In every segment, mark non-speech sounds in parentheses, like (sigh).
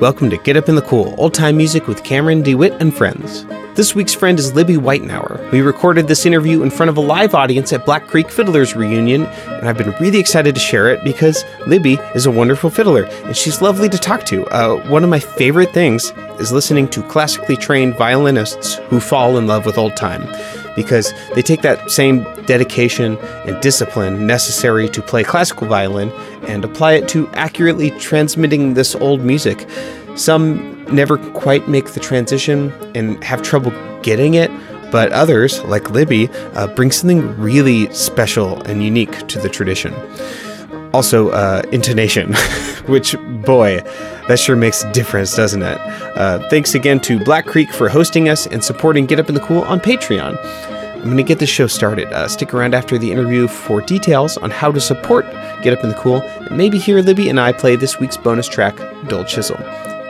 Welcome to Get Up in the Cool, old time music with Cameron DeWitt and friends. This week's friend is Libby Weitnauer. We recorded this interview in front of a live audience at Black Creek Fiddlers Reunion, and I've been really excited to share it because Libby is a wonderful fiddler and she's lovely to talk to. Uh, one of my favorite things is listening to classically trained violinists who fall in love with old time because they take that same dedication and discipline necessary to play classical violin and apply it to accurately transmitting this old music. Some never quite make the transition and have trouble getting it, but others, like Libby, uh, bring something really special and unique to the tradition. Also, uh, intonation, (laughs) which, boy, that sure makes a difference, doesn't it? Uh, thanks again to Black Creek for hosting us and supporting Get Up in the Cool on Patreon. I'm going to get this show started. Uh, stick around after the interview for details on how to support Get Up in the Cool, and maybe hear Libby and I play this week's bonus track, Dull Chisel.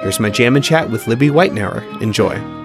Here's my jam and chat with Libby Weitnauer. Enjoy.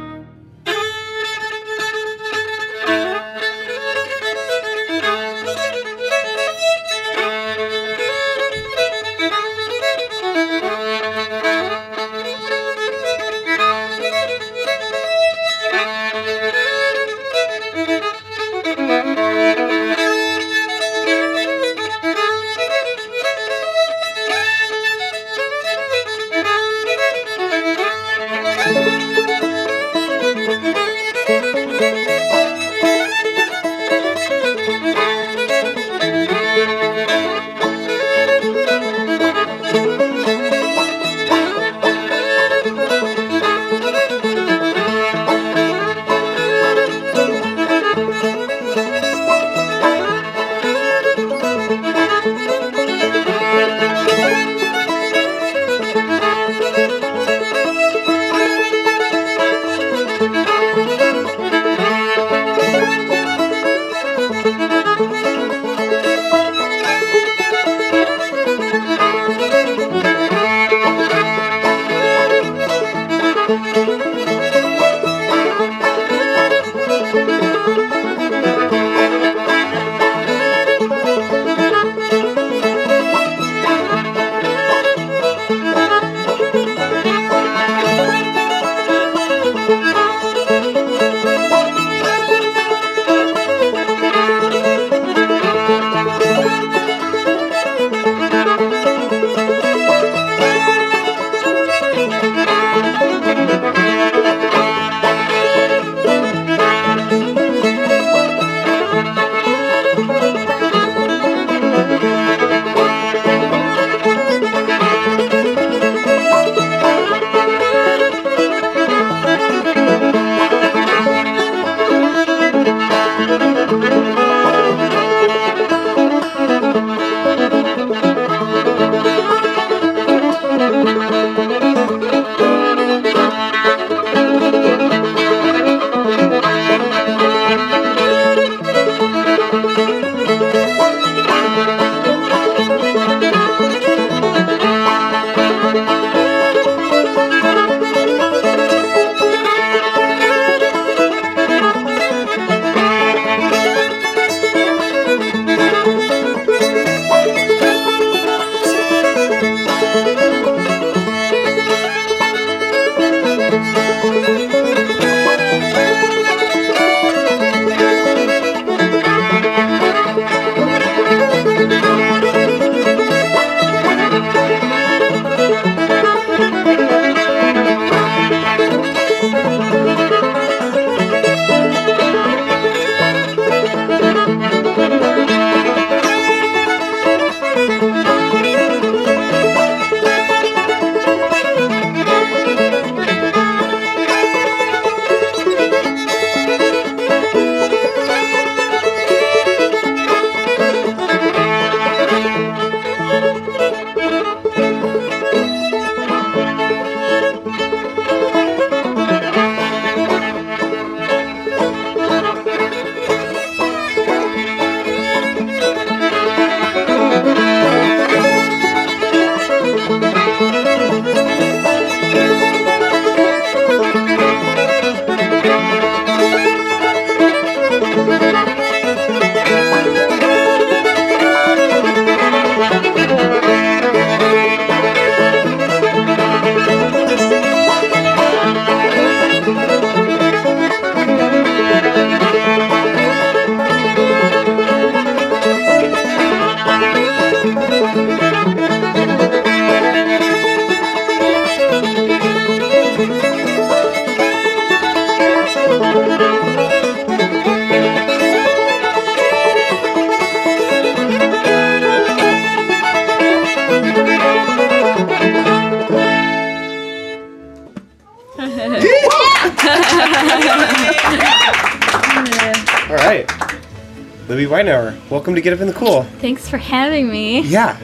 Libby Weitnauer, welcome to Get Up in the Cool. Thanks for having me. Yeah,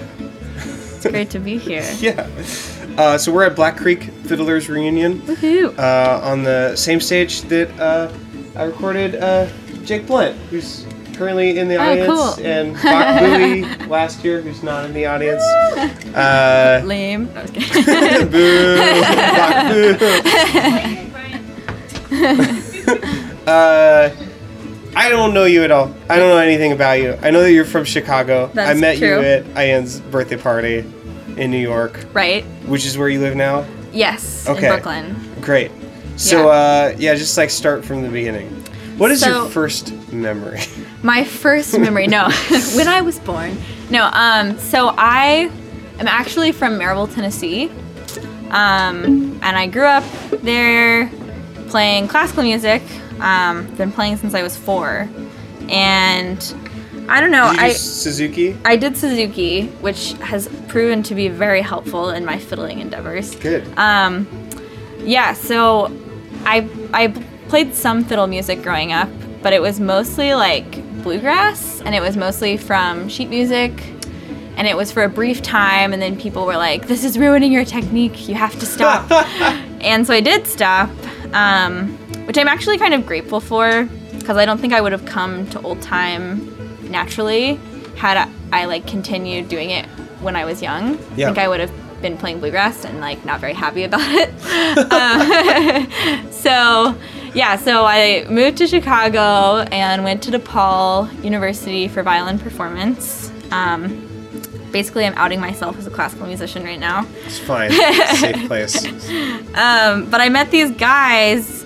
It's great to be here. (laughs) yeah. Uh, so we're at Black Creek Fiddlers Reunion Woohoo! uh, on the same stage that uh, I recorded uh, Jake Blount, who's currently in the Oh, audience, cool. and (laughs) Bach Bowie last year, who's not in the audience. Uh, Lame. No, I was kidding. boo! Bach boo! (laughs) I don't know you at all. I don't know anything about you. I know that you're from Chicago. I That's met you at Ian's birthday party in New York, right. which is where you live now. Yes. Okay. In Brooklyn. Great. So, Yeah. uh, yeah, just like start from the beginning. What is your first memory? (laughs) My first memory. No, (laughs) when I was born. No. Um. So I am actually from Maryville, Tennessee. Um. And I grew up there, playing classical music. Um. Been playing since I was four, and I don't know. Did you I Suzuki? I did Suzuki, which has proven to be very helpful in my fiddling endeavors. Good. Um, yeah, so I I played some fiddle music growing up, but it was mostly like bluegrass, and it was mostly from sheet music, and it was for a brief time, and then people were like, "This is ruining your technique. You have to stop." (laughs) and so I did stop, um, which I'm actually kind of grateful for, because I don't think I would have come to old time naturally had I, I like continued doing it when I was young. Yeah. I think I would have been playing bluegrass and like not very happy about it. Um, (laughs) (laughs) so yeah, so I moved to Chicago and went to DePaul University for violin performance. Um, basically, I'm outing myself as a classical musician right now. It's fine. (laughs) It's a safe place. Um, but I met these guys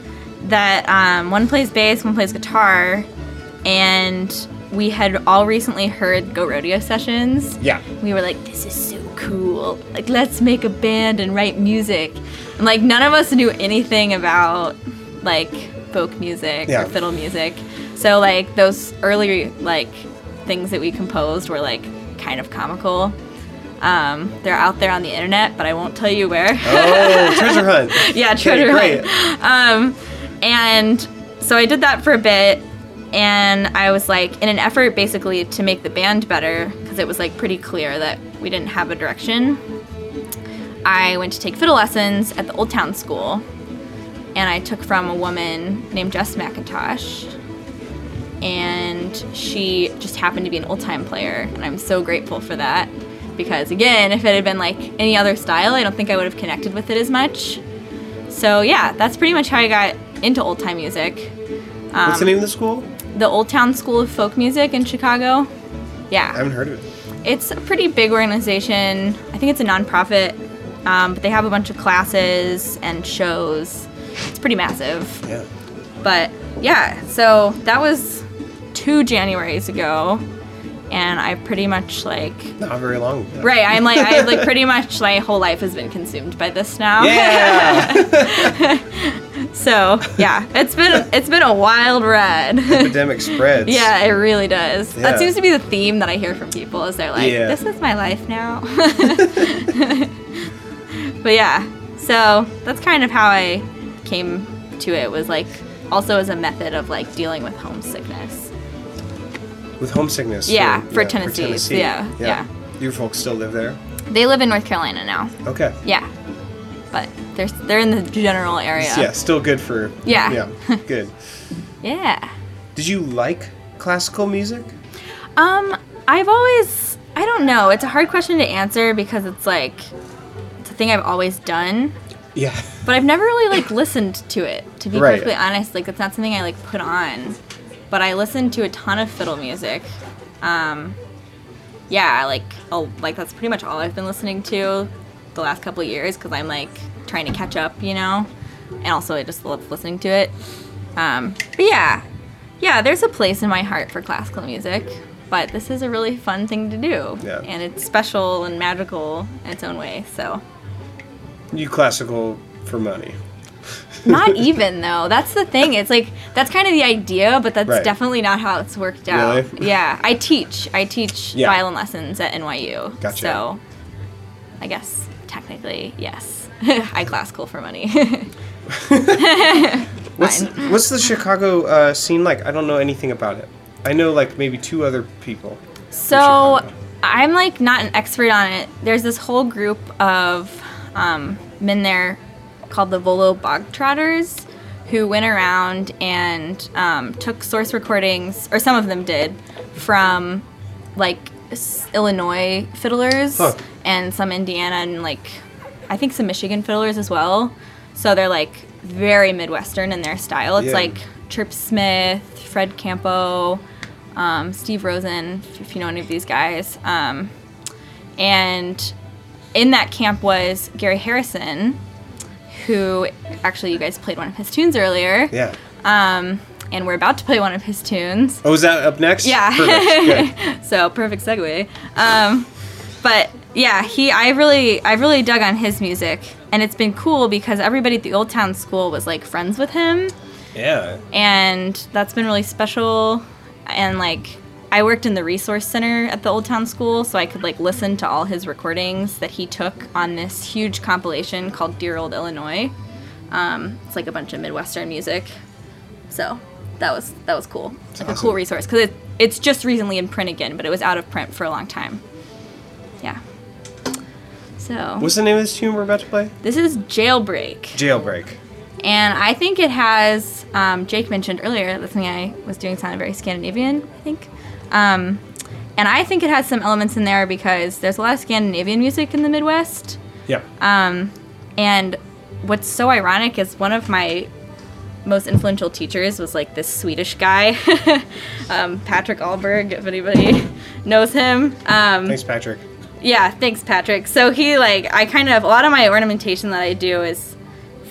that um, one plays bass, one plays guitar, and we had all recently heard Goat Rodeo sessions. Yeah. We were like, this is so cool. Like, let's make a band and write music. And like, none of us knew anything about like folk music Yeah. or fiddle music. So like those early like things that we composed were like kind of comical. Um, they're out there on the internet, but I won't tell you where. Oh, treasure (laughs) hunt. yeah, Okay, treasure great. hunt. Um, and so I did that for a bit, and I was like, in an effort basically to make the band better, because it was like pretty clear that we didn't have a direction. I went to take fiddle lessons at the Old Town School, and I took from a woman named Jess McIntosh. And she just happened to be an old time player, and I'm so grateful for that. Because again, if it had been like any other style, I don't think I would have connected with it as much. So yeah, that's pretty much how I got into old time music. Um, What's the name of the school? The Old Town School of Folk Music in Chicago. Yeah. I haven't heard of it. it's a pretty big organization. I think it's a nonprofit, um, but they have a bunch of classes and shows. It's pretty massive. Yeah. But yeah, so that was two Januaries ago, and I pretty much like Not very long. ago. right. I'm like I like (laughs) pretty much my whole life has been consumed by this now. Yeah. (laughs) (laughs) So yeah, it's been (laughs) it's been a wild ride. Epidemic (laughs) spreads. yeah, it really does. Yeah. That seems to be the theme that I hear from people. Is they're like, Yeah. "This is my life now." (laughs) but yeah, so that's kind of how I came to it. Was like also as a method of like dealing with homesickness. With homesickness. Yeah, so- for Tennessee, yeah, yeah. Your folks still live there? They live in North Carolina now. Okay. Yeah, but they're they're in the general area. Yeah, still good for. Yeah. Yeah, (laughs) good. Yeah. Did you like classical music? Um, I've always I don't know. It's a hard question to answer because it's like it's a thing I've always done, Yeah. but I've never really like (laughs) listened to it. To be Right. perfectly honest, like it's not something I like put on. But I listen to a ton of fiddle music. Um, yeah, like oh, like that's pretty much all I've been listening to the last couple of years because I'm like trying to catch up, you know. And also, I just love listening to it. Um, but yeah, yeah, there's a place in my heart for classical music. But this is a really fun thing to do, Yeah. and it's special and magical in its own way. So, You classical for money. not (laughs) even though. That's the thing. It's like that's kind of the idea, but that's Right. definitely not how it's worked out. Really? Yeah, I teach. I teach Yeah. violin lessons at NYU. Gotcha. So, I guess technically, yes, (laughs) I classical for money. (laughs) (laughs) What's what's the Chicago uh, scene like? I don't know anything about it. I know like maybe two other people. So I'm like not an expert on it. There's this whole group of um, men there called the Volo Bog Trotters who went around and um, took source recordings, or some of them did, from like s- Illinois fiddlers and some Indiana and like I think some Michigan fiddlers as well. So they're like very Midwestern in their style. It's Yeah. like Trip Smith, Fred Campeau, um, Steve Rosen, if- if you know any of these guys. Um, and in that camp was Garry Harrison, who actually you guys played one of his tunes earlier. Yeah. Um, and we're about to play one of his tunes. Oh, is that up next? Yeah. Perfect. (laughs) So perfect segue. Um, but yeah, he I really I really dug on his music, and it's been cool because everybody at the Old Town School was like friends with him, Yeah. and that's been really special. And like I worked in the resource center at the Old Town School, so I could like listen to all his recordings that he took on this huge compilation called Dear Old Illinois. Um, it's like a bunch of Midwestern music, so that was that was cool. like a cool resource because it, it's just recently in print again, but it was out of print for a long time. Yeah. So What's the name of this tune we're about to play? this is Jailbreak. Jailbreak. And I think it has, um, Jake mentioned earlier, that something I was doing sounded very Scandinavian, I think. Um, and I think it has some elements in there because there's a lot of Scandinavian music in the Midwest. Yeah. Um, and what's so ironic is one of my most influential teachers was like this Swedish guy, (laughs) um, Patrick Alberg, if anybody (laughs) knows him. Um, Thanks, Patrick. yeah, thanks, Patrick. So he like I kind of a lot of my ornamentation that I do is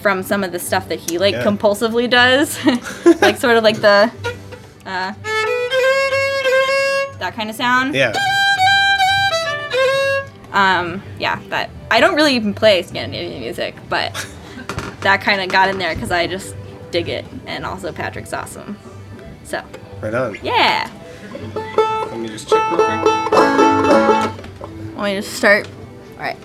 from some of the stuff that he like Yeah. compulsively does, (laughs) like sort of like the uh, that kind of sound. Yeah. Um, yeah, that I don't really even play Scandinavian music, but that kind of got in there because I just dig it, and also Patrick's awesome. So Right on. yeah, Let me just check real quick. want me to start? All right.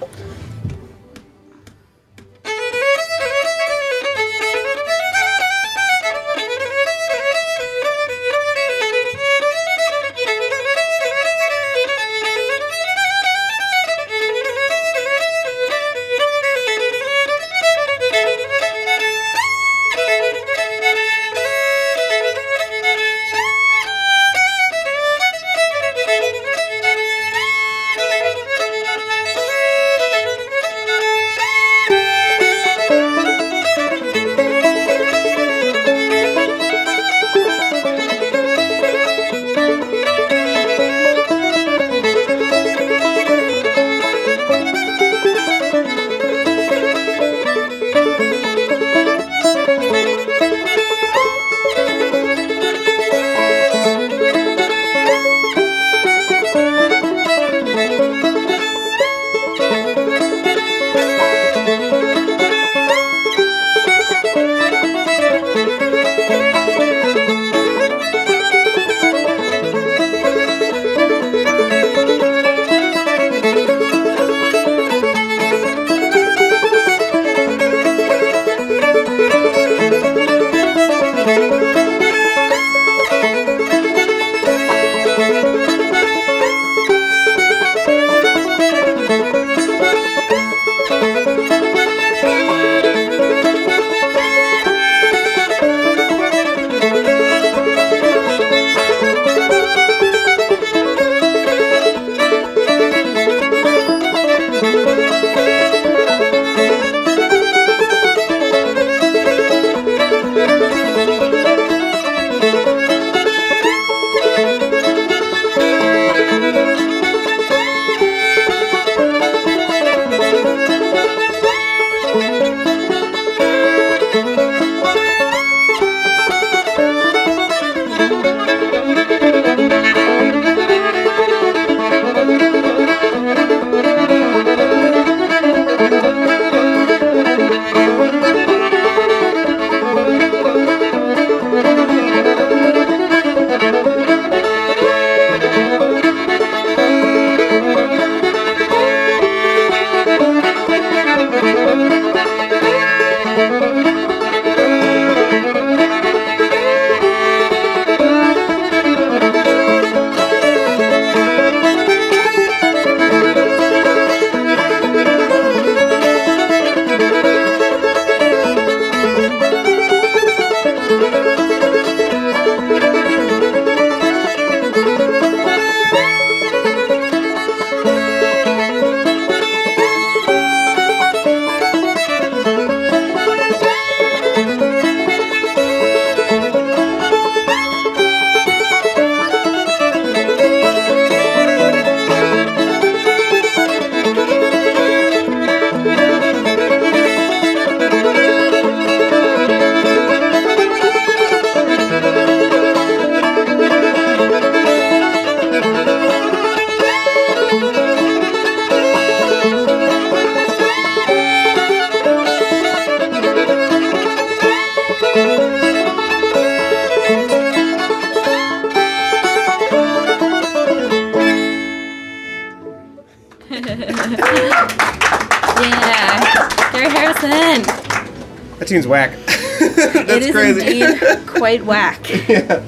That tune's whack. (laughs) That's it is crazy. indeed (laughs) quite whack. yeah.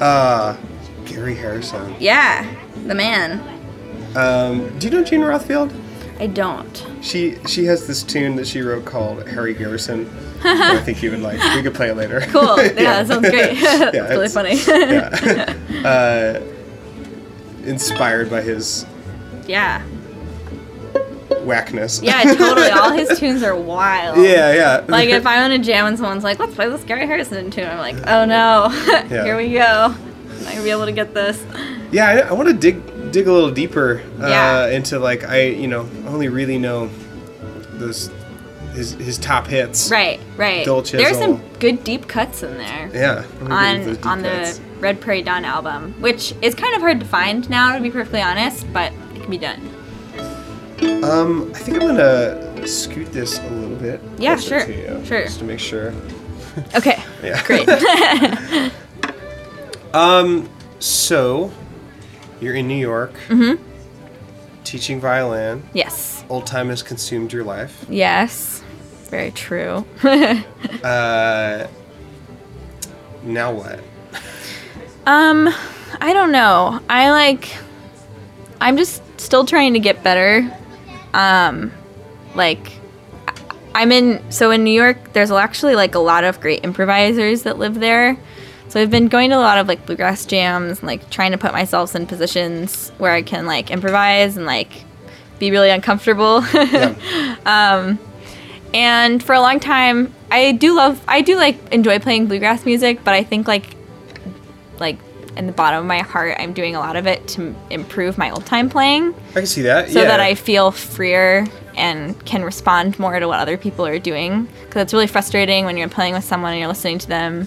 Uh, Garry Harrison. Yeah, the man. Um, do you know Gene Rothfield? I don't. She she has this tune that she wrote called Harry Garrison. (laughs) I think you would like. We could play it later. Cool. Yeah, that sounds great. Yeah, really funny. yeah. uh, inspired by his yeah. Whackness. Yeah, totally. All his (laughs) tunes are wild. yeah, yeah. Like if I want to jam and someone's like, "Let's play this Garry Harrison tune," I'm like, "Oh no, (laughs) here we go. I'm not gonna be able to get this." yeah, I, I want to dig dig a little deeper uh, Yeah. into like I you know only really know those his his top hits. Right, right. There's some good deep cuts in there Yeah. I wanna dig into those on on the cuts. Red Prairie Dawn album, which is kind of hard to find now, to be perfectly honest, but it can be done. Um, I think I'm gonna scoot this a little bit. Yeah, sure, you, sure. Just to make sure. (laughs) Okay. Yeah. Great. (laughs) Um, so you're in New York. Mm-hmm. Teaching violin. yes. Old time has consumed your life. Yes. Very true. (laughs) Uh, now what? Um, I don't know. I like I'm just still trying to get better. Um like I'm in so in New York there's actually like a lot of great improvisers that live there. So I've been going to a lot of like bluegrass jams and like trying to put myself in positions where I can like improvise and like be really uncomfortable. (laughs) Yeah. and for a long time i do love i do like enjoy playing bluegrass music but i think like like in the bottom of my heart i'm doing a lot of it to improve my old time playing I can see that. so yeah. that i feel freer and can respond more to what other people are doing because it's really frustrating when you're playing with someone and you're listening to them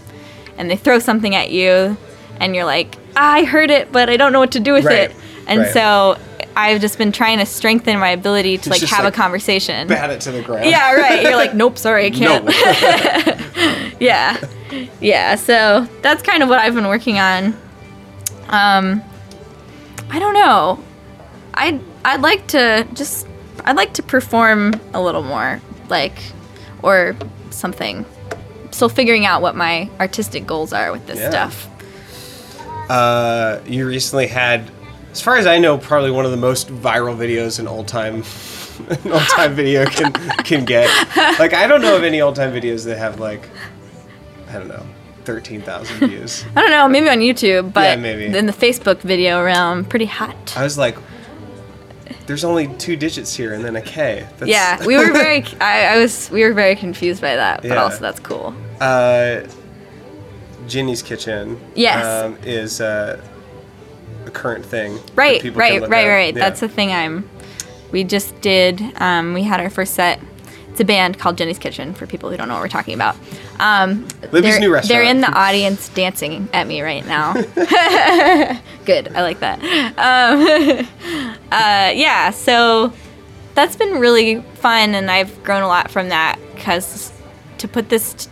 and they throw something at you and you're like ah, i heard it but i don't know what to do with Right, it and right. so i've just been trying to strengthen my ability to like have like, a conversation bat it to the ground. yeah, right. You're like, nope, sorry, I can't. No. (laughs) yeah, yeah. So that's kind of what I've been working on. Um, I don't know. I'd I'd like to just I'd like to perform a little more, like, or something. Still figuring out what my artistic goals are with this Yeah. stuff. Uh, you recently had, as far as I know, probably one of the most viral videos an old time, (laughs) an old time video can can get. (laughs) Like I don't know of any old time videos that have like, I don't know, thirteen thousand (laughs) views. I don't know, maybe on YouTube, but Yeah, maybe. in the Facebook video realm, pretty hot. I was like, there's only two digits here and then a K. That's, Yeah, we were very. (laughs) I, I was. We were very confused by that, but Yeah. also that's cool. Uh, Ginny's Kitchen. Yes. Um, is uh, a current thing. Right, right, right, at. right. Yeah. That's the thing. I'm. We just did. Um, we had our first set. It's a band called Jenny's Kitchen for people who don't know what we're talking about. Um, Libby's they're, new restaurant. They're in the (laughs) audience dancing at me right now. (laughs) Good, I like that. Um, (laughs) uh, yeah, so that's been really fun, and I've grown a lot from that because to put this t-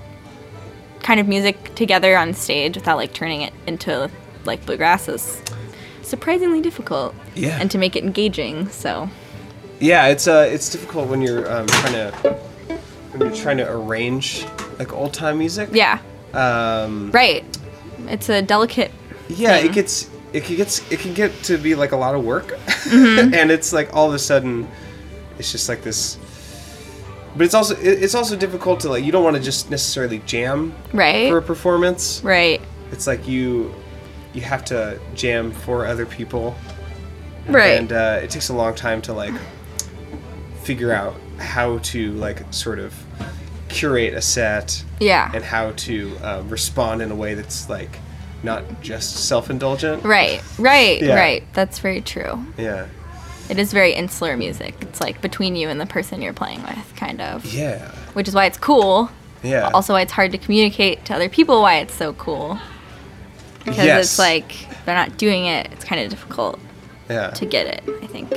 kind of music together on stage without like turning it into like bluegrass is surprisingly difficult. Yeah. And to make it engaging, so Yeah, it's uh, it's difficult when you're um, trying to when you're trying to arrange like old time music. yeah, Um, right. It's a delicate. yeah, thing. it gets it can gets it can get to be like a lot of work, Mm-hmm. (laughs) and it's like all of a sudden, it's just like this. But it's also it's also difficult to like you don't want to just necessarily jam Right. for a performance. Right. It's like you you have to jam for other people. Right. and uh, it takes a long time to like figure out how to like sort of curate a set yeah. and how to um, respond in a way that's like not just self-indulgent Right. Right. Yeah. Right. That's very true. yeah It is very insular music. It's like between you and the person you're playing with, kind of. yeah Which is why it's cool. yeah Also, why it's hard to communicate to other people why it's so cool. Because Yes. it's like they're not doing it. It's kind of difficult yeah to get it. I think.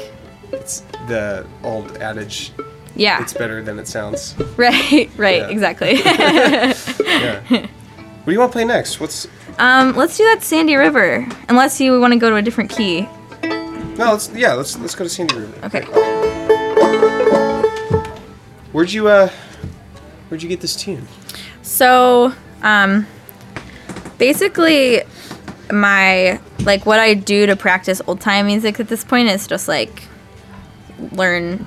it's the old adage Yeah. it's better than it sounds (laughs) Right. Right. Yeah. Exactly. (laughs) yeah (laughs) what do you want to play next what's um, let's do that Sandy River. Unless you want to go to a different key. no No, let's yeah, let's let's go to Sandy River. Okay. Where'd you uh where'd you get this tune? So, um, basically, my like what I do to practice old time music at this point is just like learn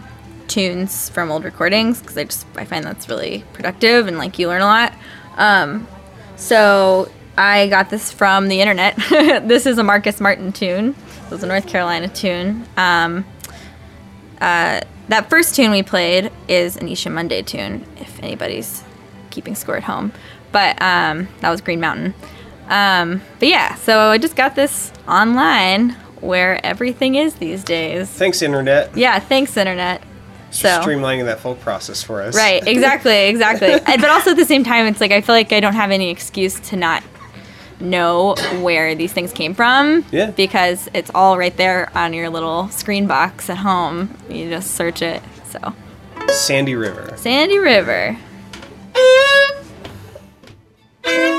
tunes from old recordings because I just I find that's really productive and like you learn a lot. Um, so I got this from the internet. (laughs) this is a Marcus Martin tune. It was a North Carolina tune. Um, uh, that first tune we played is an Isham Monday tune, if anybody's keeping score at home. But um, that was Green Mountain. Um, but yeah, so I just got this online where everything is these days. Thanks, Internet. Yeah, thanks, Internet. So Streamlining that full process for us. right, (laughs) exactly, exactly. (laughs) But also at the same time, it's like I feel like I don't have any excuse to not know where these things came from. Yeah. Because it's all right there on your little screen box at home. You just search it. So Sandy River. Sandy River. (laughs)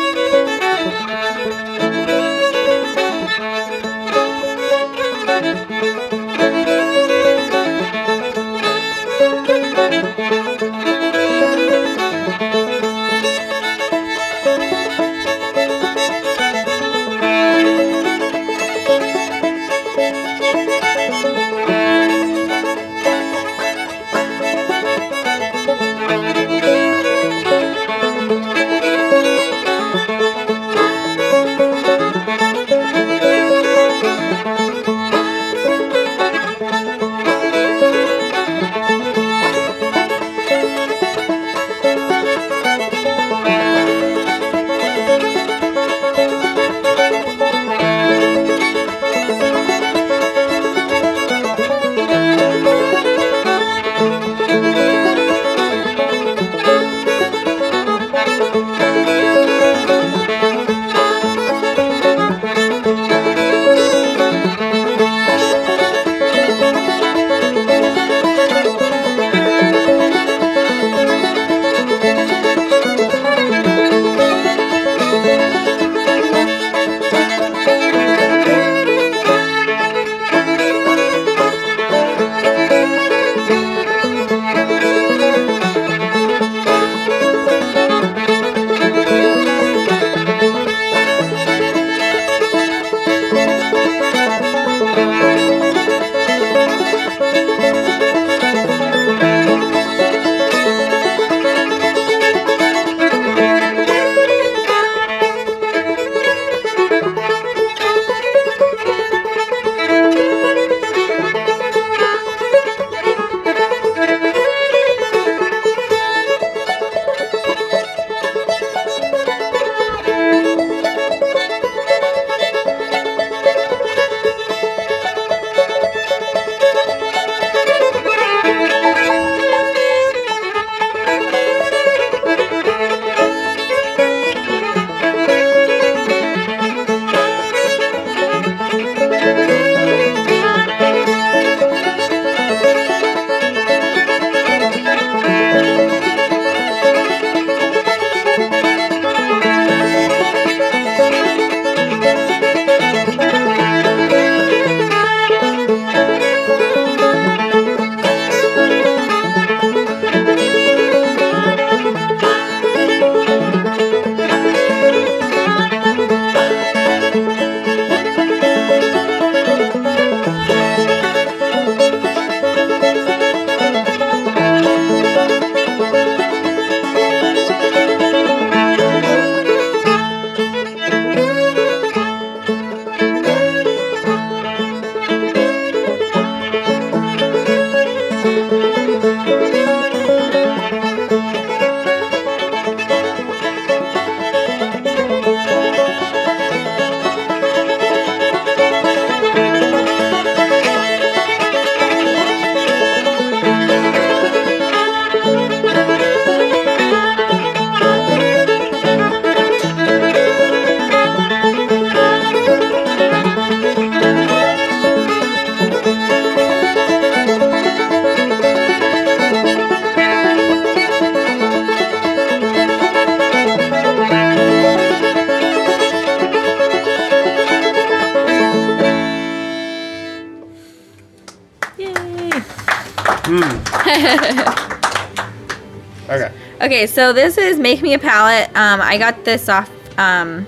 So this is Make Me a Pallet. Um, I got this off um,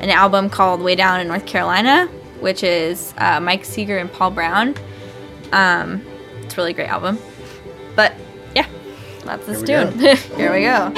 an album called Way Down in North Carolina, which is uh, Mike Seeger and Paul Brown. Um, it's a really great album. But yeah, that's this Here tune. (laughs) Here we go.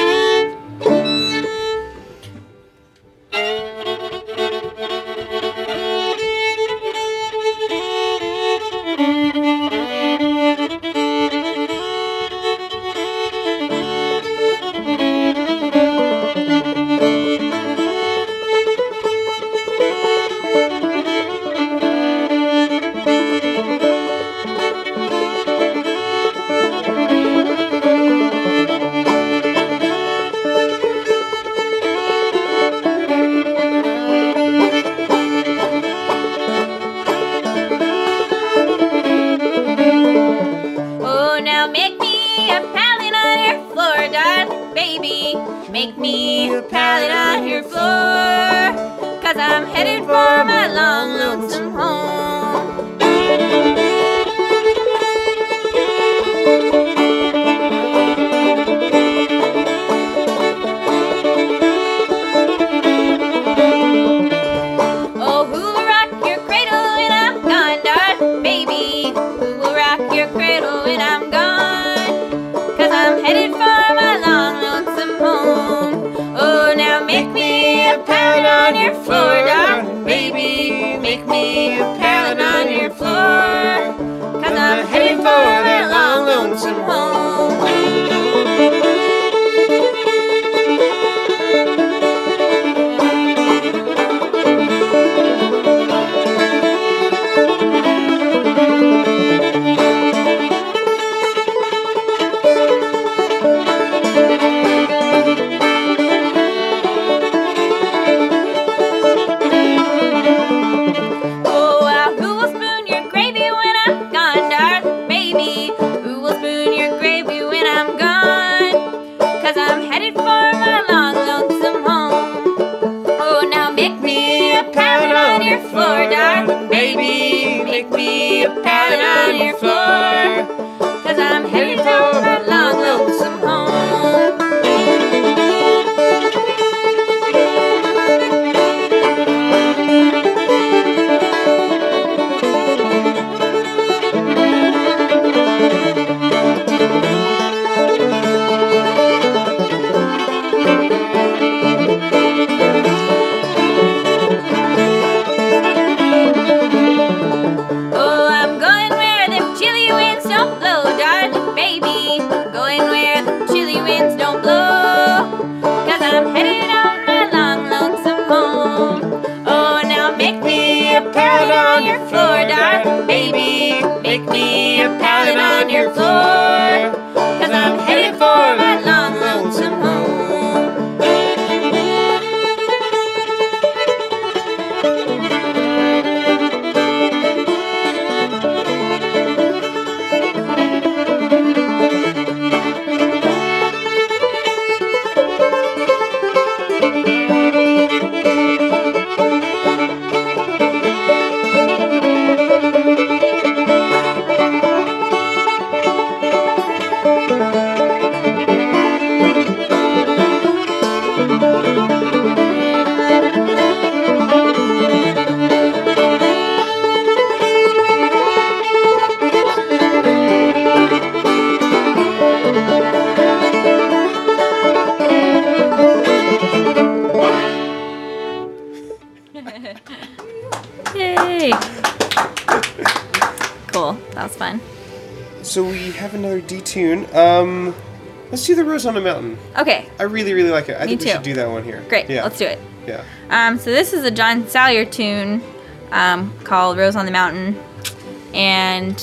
Let's do the Rose on the Mountain. Okay. I really, really like it. I Me think we too. should do that one here. Great. Yeah. Let's do it. Yeah. Um, so this is a John Salyer tune um, called Rose on the Mountain. And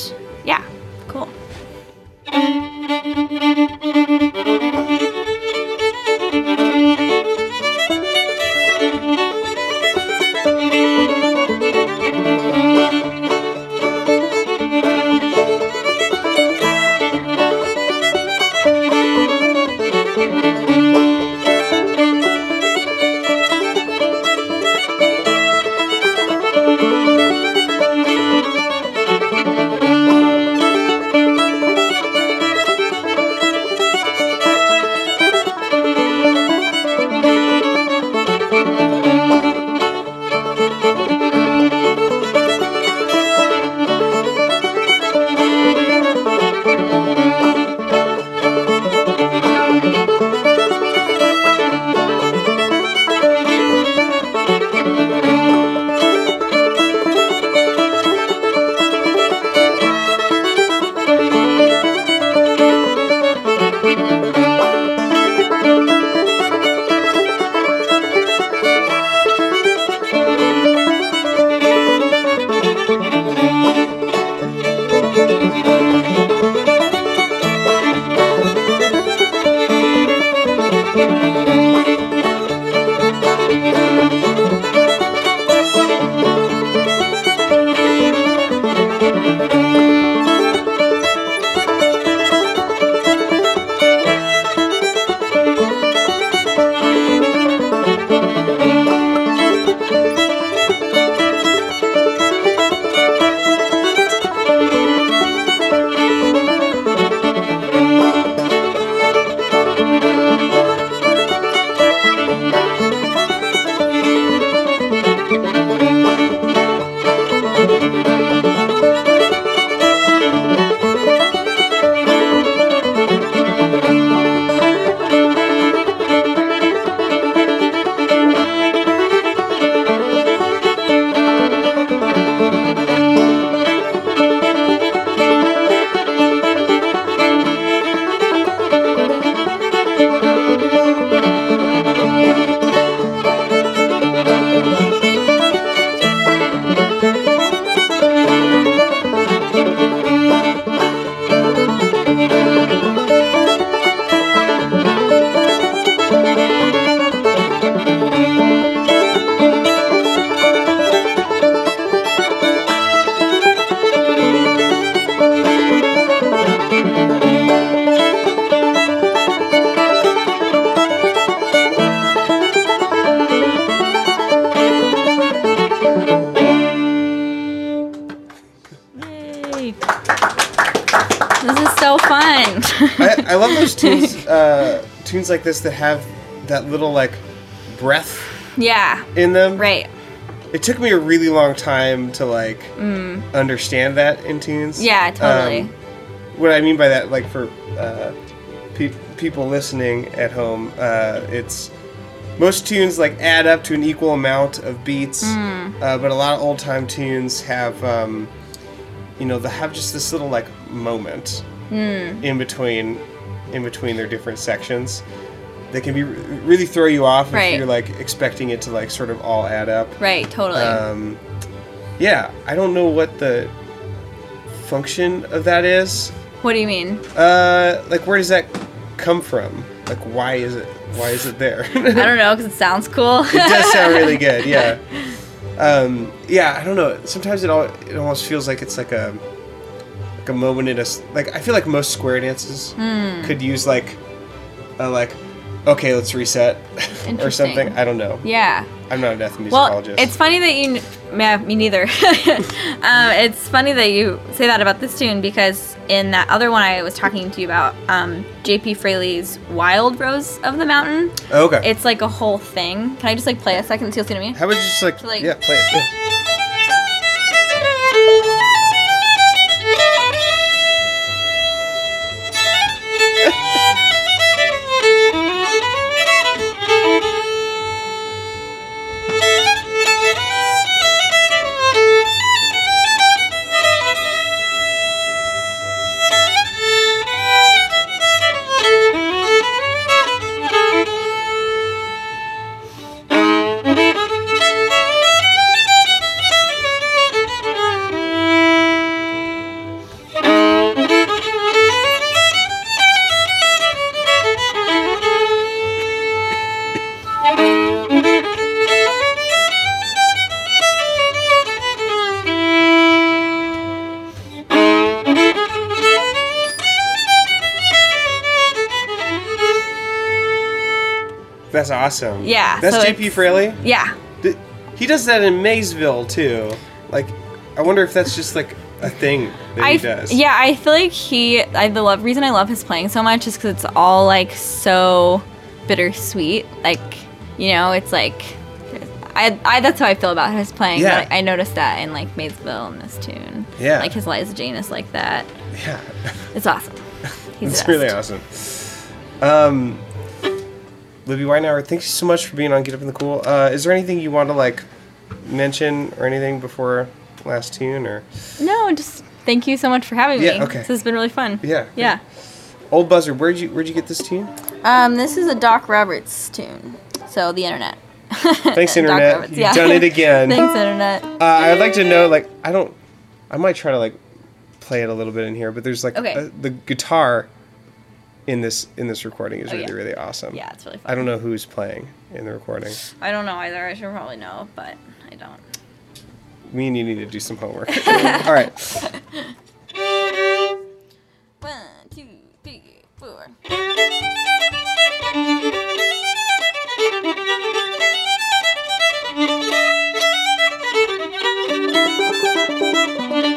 tunes like this that have that little like breath yeah. in them. Right. It took me a really long time to like understand that in tunes. Mm. Yeah, totally. Um, what I mean by that, like for uh, pe- people listening at home, uh, it's most tunes like add up to an equal amount of beats, Mm. uh, but a lot of old time tunes have, um, you know, they have just this little like moment Mm. in between, in between their different sections. That can be really throw you off Right. if you're like expecting it to like sort of all add up. right, totally. Um, yeah, I don't know what the function of that is. what do you mean? Uh, like, where does that come from? Like, why is it? Why is it there? (laughs) I don't know, because it sounds cool. (laughs) it does sound really good. Yeah. (laughs) Um, yeah, I don't know. Sometimes it all it almost feels like it's like a like a moment in a like I feel like most square dances Hmm. could use like a like okay let's reset (laughs) or something. I don't know. yeah. I'm not an ethnomusicologist. Well, it's funny that you. Yeah, me neither. (laughs) um, it's funny that you say that about this tune because in that other one I was talking to you about, um, J.P. Fraley's "Wild Rose of the Mountain," Oh, okay. it's like a whole thing. Can I just like play a second so you'll see what I mean? How about just like, like- yeah, play it. yeah. (laughs) That's awesome. Yeah, That's so JP Fraley. Yeah. He does that in Maysville too. Like, I wonder if that's just like a thing that I he does. yeah, I feel like he. I the love reason I love his playing so much is because it's all like so bittersweet. Like you know, it's like. I, I that's how I feel about his playing. Yeah. I, I noticed that in like Maysville in this tune. Yeah. Like his Liza Jane is like that. Yeah. (laughs) It's awesome. He's It's really awesome. Um, Libby Weitnauer, thank you so much for being on Get Up in the Cool. Uh, is there anything you want to like mention or anything before last tune or No, just thank you so much for having Yeah, me. okay. This has been really fun. Yeah. Yeah. Old Buzzer? Where'd you where'd you get this tune? Um, this is a Doc Roberts tune. So the internet. (laughs) Thanks, internet. Roberts, You've yeah. done it again. Thanks, internet. Uh, I'd like to know, like, I don't, I might try to like play it a little bit in here, but there's like Okay. uh, the guitar in this in this recording is Oh, really yeah. really awesome. Yeah, it's really fun. I don't know who's playing in the recording. I don't know either. I should probably know, but I don't. Me and you need to do some homework. (laughs) All right. (laughs) One, two, three, four. Thank (laughs)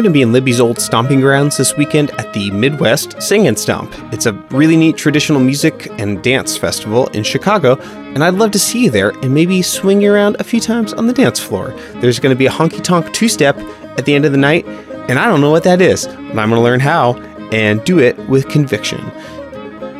going to be in Libby's old stomping grounds this weekend at the Midwest Sing and Stomp. It's a really neat traditional music and dance festival in Chicago, and I'd love to see you there and maybe swing you around a few times on the dance floor. There's going to be a honky tonk two step at the end of the night, and I don't know what that is, but I'm going to learn how and do it with conviction.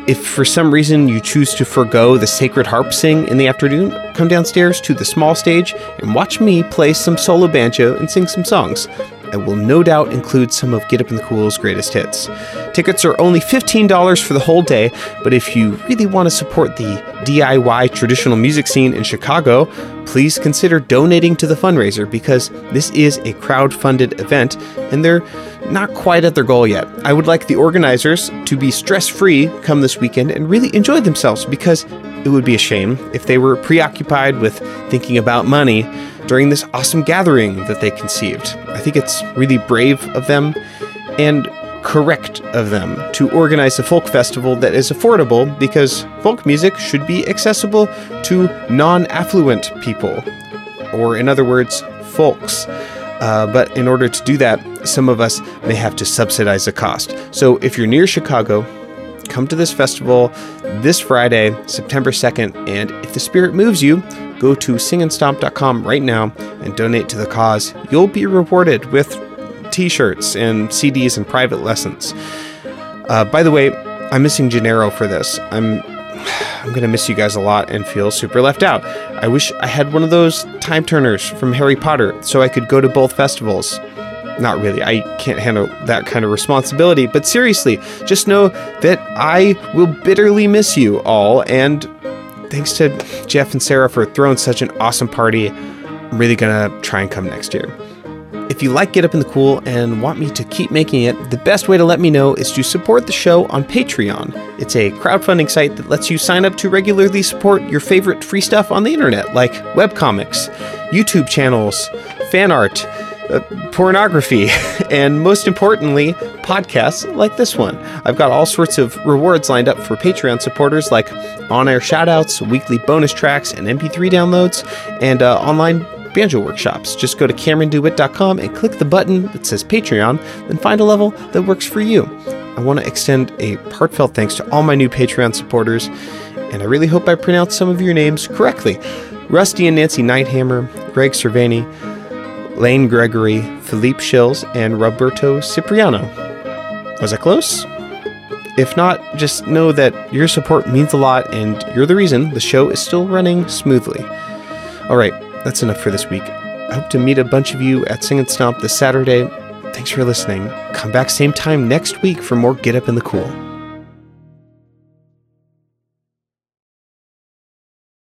If for some reason you choose to forego the sacred harp sing in the afternoon, come downstairs to the small stage and watch me play some solo banjo and sing some songs. I will no doubt include some of Get Up in the Cool's greatest hits. Tickets are only $15 for the whole day, but if you really want to support the DIY traditional music scene in Chicago, please consider donating to the fundraiser because this is a crowd funded event and they're not quite at their goal yet. I would like the organizers to be stress free come this weekend and really enjoy themselves because it would be a shame if they were preoccupied with thinking about money during this awesome gathering that they conceived. I think it's really brave of them and correct of them to organize a folk festival that is affordable because folk music should be accessible to non affluent people, or in other words, folks. Uh, but in order to do that, some of us may have to subsidize the cost. So if you're near Chicago, come to this festival this Friday, September 2nd, and if the spirit moves you, go to singandstomp.com right now and donate to the cause. You'll be rewarded with t shirts and CDs and private lessons. Uh, by the way, I'm missing Gennaro for this. I'm. (sighs) I'm gonna miss you guys a lot and feel super left out. I wish I had one of those time turners from Harry Potter so I could go to both festivals. Not really, I can't handle that kind of responsibility, but seriously, just know that I will bitterly miss you all, and thanks to Jeff and Sarah for throwing such an awesome party. I'm really gonna try and come next year. If you like Get Up in the Cool and want me to keep making it, the best way to let me know is to support the show on Patreon. It's a crowdfunding site that lets you sign up to regularly support your favorite free stuff on the internet, like webcomics, YouTube channels, fan art, uh, pornography, (laughs) and most importantly, podcasts like this one. I've got all sorts of rewards lined up for Patreon supporters, like on air shoutouts, weekly bonus tracks, and MP3 downloads, and uh, online banjo workshops. Just go to CameronDewitt.com and click the button that says Patreon, then find a level that works for you. I want to extend a heartfelt thanks to all my new Patreon supporters, and I really hope I pronounced some of your names correctly. Rusty and Nancy Nighthammer, Greg Cervani, Lane Gregory, Philippe Shills, and Roberto Cipriano. Was I close? If not, just know that your support means a lot and you're the reason the show is still running smoothly. All right, that's enough for this week. I hope to meet a bunch of you at Sing and Stomp this Saturday. Thanks for listening. Come back same time next week for more Get Up in the Cool.